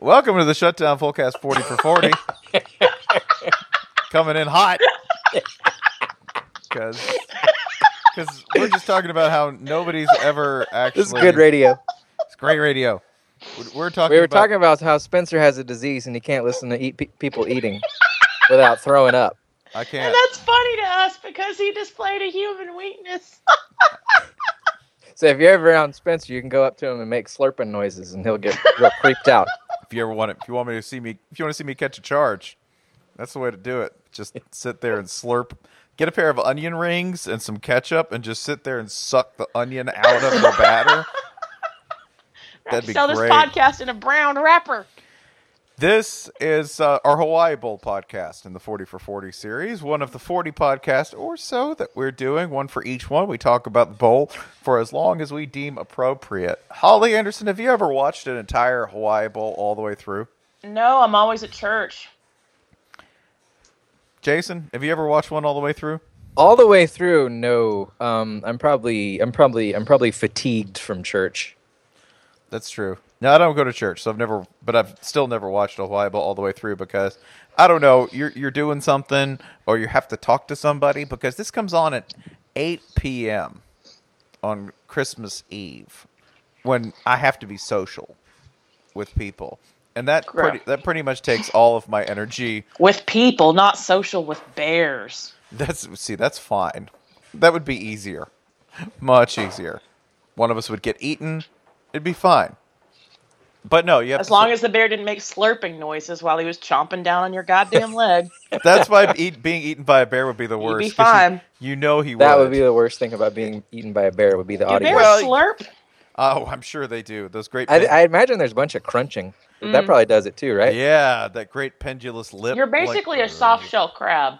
Welcome to the Shutdown Fullcast 40 for 40. Coming in hot. Because we're just talking about how nobody's ever actually. This is good radio. It's great radio. We're talking. We were about, talking about how Spencer has a disease and he can't listen to eat pe- people eating without throwing up. I can't. And that's funny to us because he displayed a human weakness. So if you're ever around Spencer, you can go up to him and make slurping noises, and he'll get real creeped out. If you ever want it, if you want me to see me, if you want to see me catch a charge, that's the way to do it. Just sit there and slurp. Get a pair of onion rings and some ketchup, and just sit there and suck the onion out of the batter. That'd be Sell great. this podcast in a brown wrapper. This is uh, our Hawaii Bowl podcast in the 40 for 40 series, one of the 40 podcasts or so that we're doing, one for each one. We talk about the bowl for as long as we deem appropriate. Holly Anderson, have you ever watched an entire Hawaii Bowl all the way through? No, I'm always at church. Jason, have you ever watched one all the way through? All the way through, no. Um, I'm probably, I'm probably, I'm probably fatigued from church. That's true. No, I don't go to church, so I've never, but I've still never watched a Bowl all the way through because I don't know. You're you're doing something, or you have to talk to somebody because this comes on at 8 p.m. on Christmas Eve, when I have to be social with people, and that Correct. pretty that pretty much takes all of my energy. With people, not social with bears. That's see, that's fine. That would be easier, much easier. One of us would get eaten. It'd be fine. But no, you have As to long as the bear didn't make slurping noises while he was chomping down on your goddamn leg. That's why eat, being eaten by a bear would be the worst. You'd worst. be 'cause you- fine. You, know he That would. would be the worst thing about being eaten by a bear. Would be the Do audio. bears Well, slurp? Oh, I'm sure they do. Those great. I, I imagine there's a bunch of crunching. That mm. probably does it too, right? yeah, that great pendulous lip. You're like- basically a soft shell crab.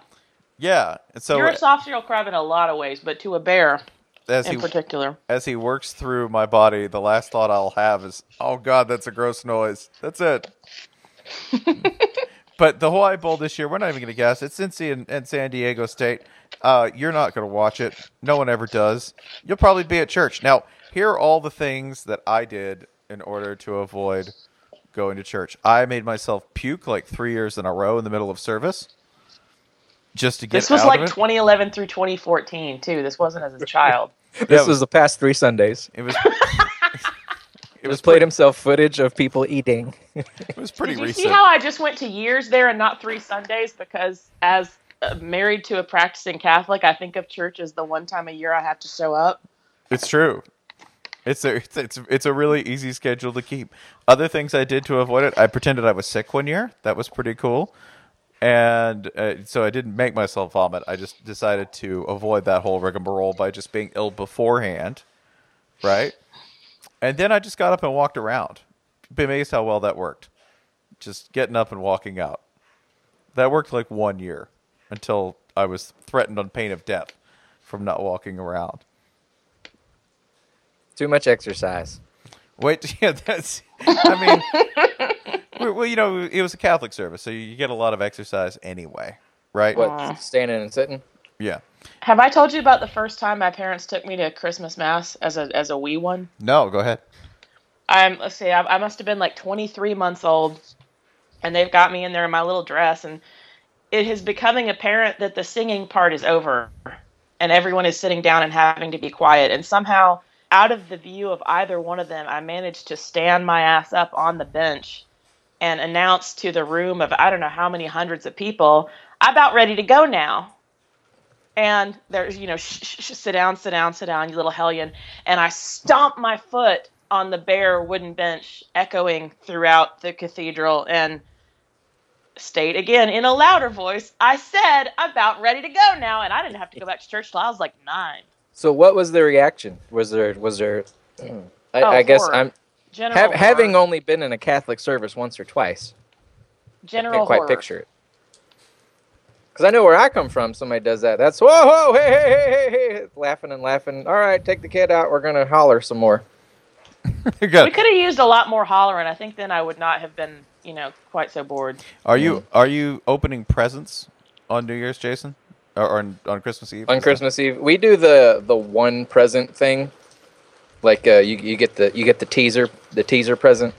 Yeah, and so You're a soft shell crab in a lot of ways, but to a bear as in he particular. as he works through my body, the last thought I'll have is, "Oh God, that's a gross noise." That's it. but the Hawaii Bowl this year, we're not even going to guess. It's Cincy and, and San Diego State. Uh, you're not going to watch it. No one ever does. You'll probably be at church. Now, here are all the things that I did in order to avoid going to church. I made myself puke like three years in a row in the middle of service, just to get. This was like of it. 2011 through 2014 too. This wasn't as a child. This Yeah, was the past three Sundays. It was. it was played pretty, himself footage of people eating. It was pretty Did you recent. see how I just went to years there and not three Sundays? Because as uh, married to a practicing Catholic, I think of church as the one time a year I have to show up. It's true. It's a it's, it's it's a really easy schedule to keep. Other things I did to avoid it, I pretended I was sick one year. That was pretty cool. And uh, so I didn't make myself vomit. I just decided to avoid that whole rigmarole by just being ill beforehand, right? And then I just got up and walked around. Be amazed how well that worked. Just getting up and walking out. That worked like one year until I was threatened on pain of death from not walking around. Too much exercise. Wait, yeah, that's. I mean, well, well, you know, it was a Catholic service, so you get a lot of exercise anyway, right? What? Standing and sitting. Yeah. Have I told you about the first time my parents took me to Christmas mass as a as a wee one? No, go ahead. I'm let's see, I, I must have been like 23 months old, and they've got me in there in my little dress, and it is becoming apparent that the singing part is over, and everyone is sitting down and having to be quiet, and somehow out of the view of either one of them, I managed to stand my ass up on the bench and announce to the room of I don't know how many hundreds of people, I'm about ready to go now. And there's, you know, shh, shh, shh, sit down, sit down, sit down, you little hellion. And I stomped my foot on the bare wooden bench, echoing throughout the cathedral, and state again in a louder voice. I said, I'm about ready to go now. And I didn't have to go back to church till I was like nine. So what was the reaction? Was there was there? I, Oh, I guess. I'm General hav- horror. having only been in a Catholic service once or twice. I can't quite horror. picture it. Because I know where I come from. Somebody does that. That's whoa, whoa, hey, hey, hey, hey, hey, laughing and laughing. All right, take the kid out. We're gonna holler some more. You We could have used a lot more hollering. I think then I would not have been, you know, quite so bored. Are you are you opening presents on New Year's, Jason, or, or on, on Christmas Eve? On Christmas Eve, we do the the one present thing. Like uh, you you get the you get the teaser the teaser present.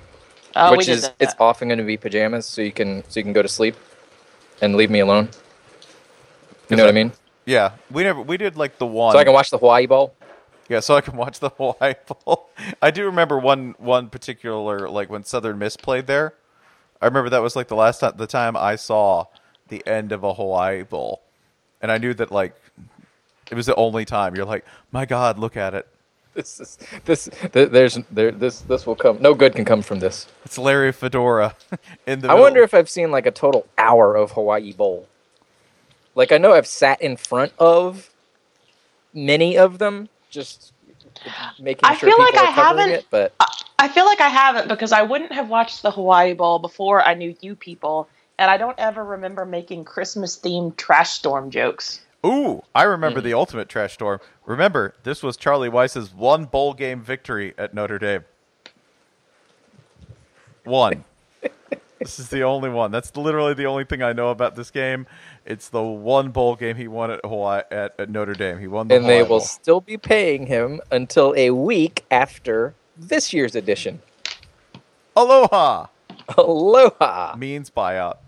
Oh, which is that. it's often going to be pajamas, so you can so you can go to sleep and leave me alone. You know what I mean? Yeah, we never we did like the one. So I can watch the Hawaii Bowl. Yeah, so I can watch the Hawaii Bowl. I do remember one one particular like when Southern Miss played there. I remember that was like the last time the time I saw the end of a Hawaii Bowl, and I knew that like it was the only time. You're like, my God, look at it! This is this th- there's there this this will come. No good can come from this. It's Larry Fedora in the. I middle. wonder if I've seen like a total hour of Hawaii Bowl. Like I know I've sat in front of many of them, just making I sure feel like people I are covering haven't- it. But I feel like I haven't because I wouldn't have watched the Hawaii Bowl before I knew you people, and I don't ever remember making Christmas themed trash storm jokes. Ooh, I remember Mm. the ultimate trash storm. Remember, this was Charlie Weis's one bowl game victory at Notre Dame. One. this is the only one. That's literally the only thing I know about this game. It's the one bowl game he won at Hawaii at, at Notre Dame. He won the and they will Bowl. still be paying him until a week after this year's edition. Aloha Aloha. means buyout.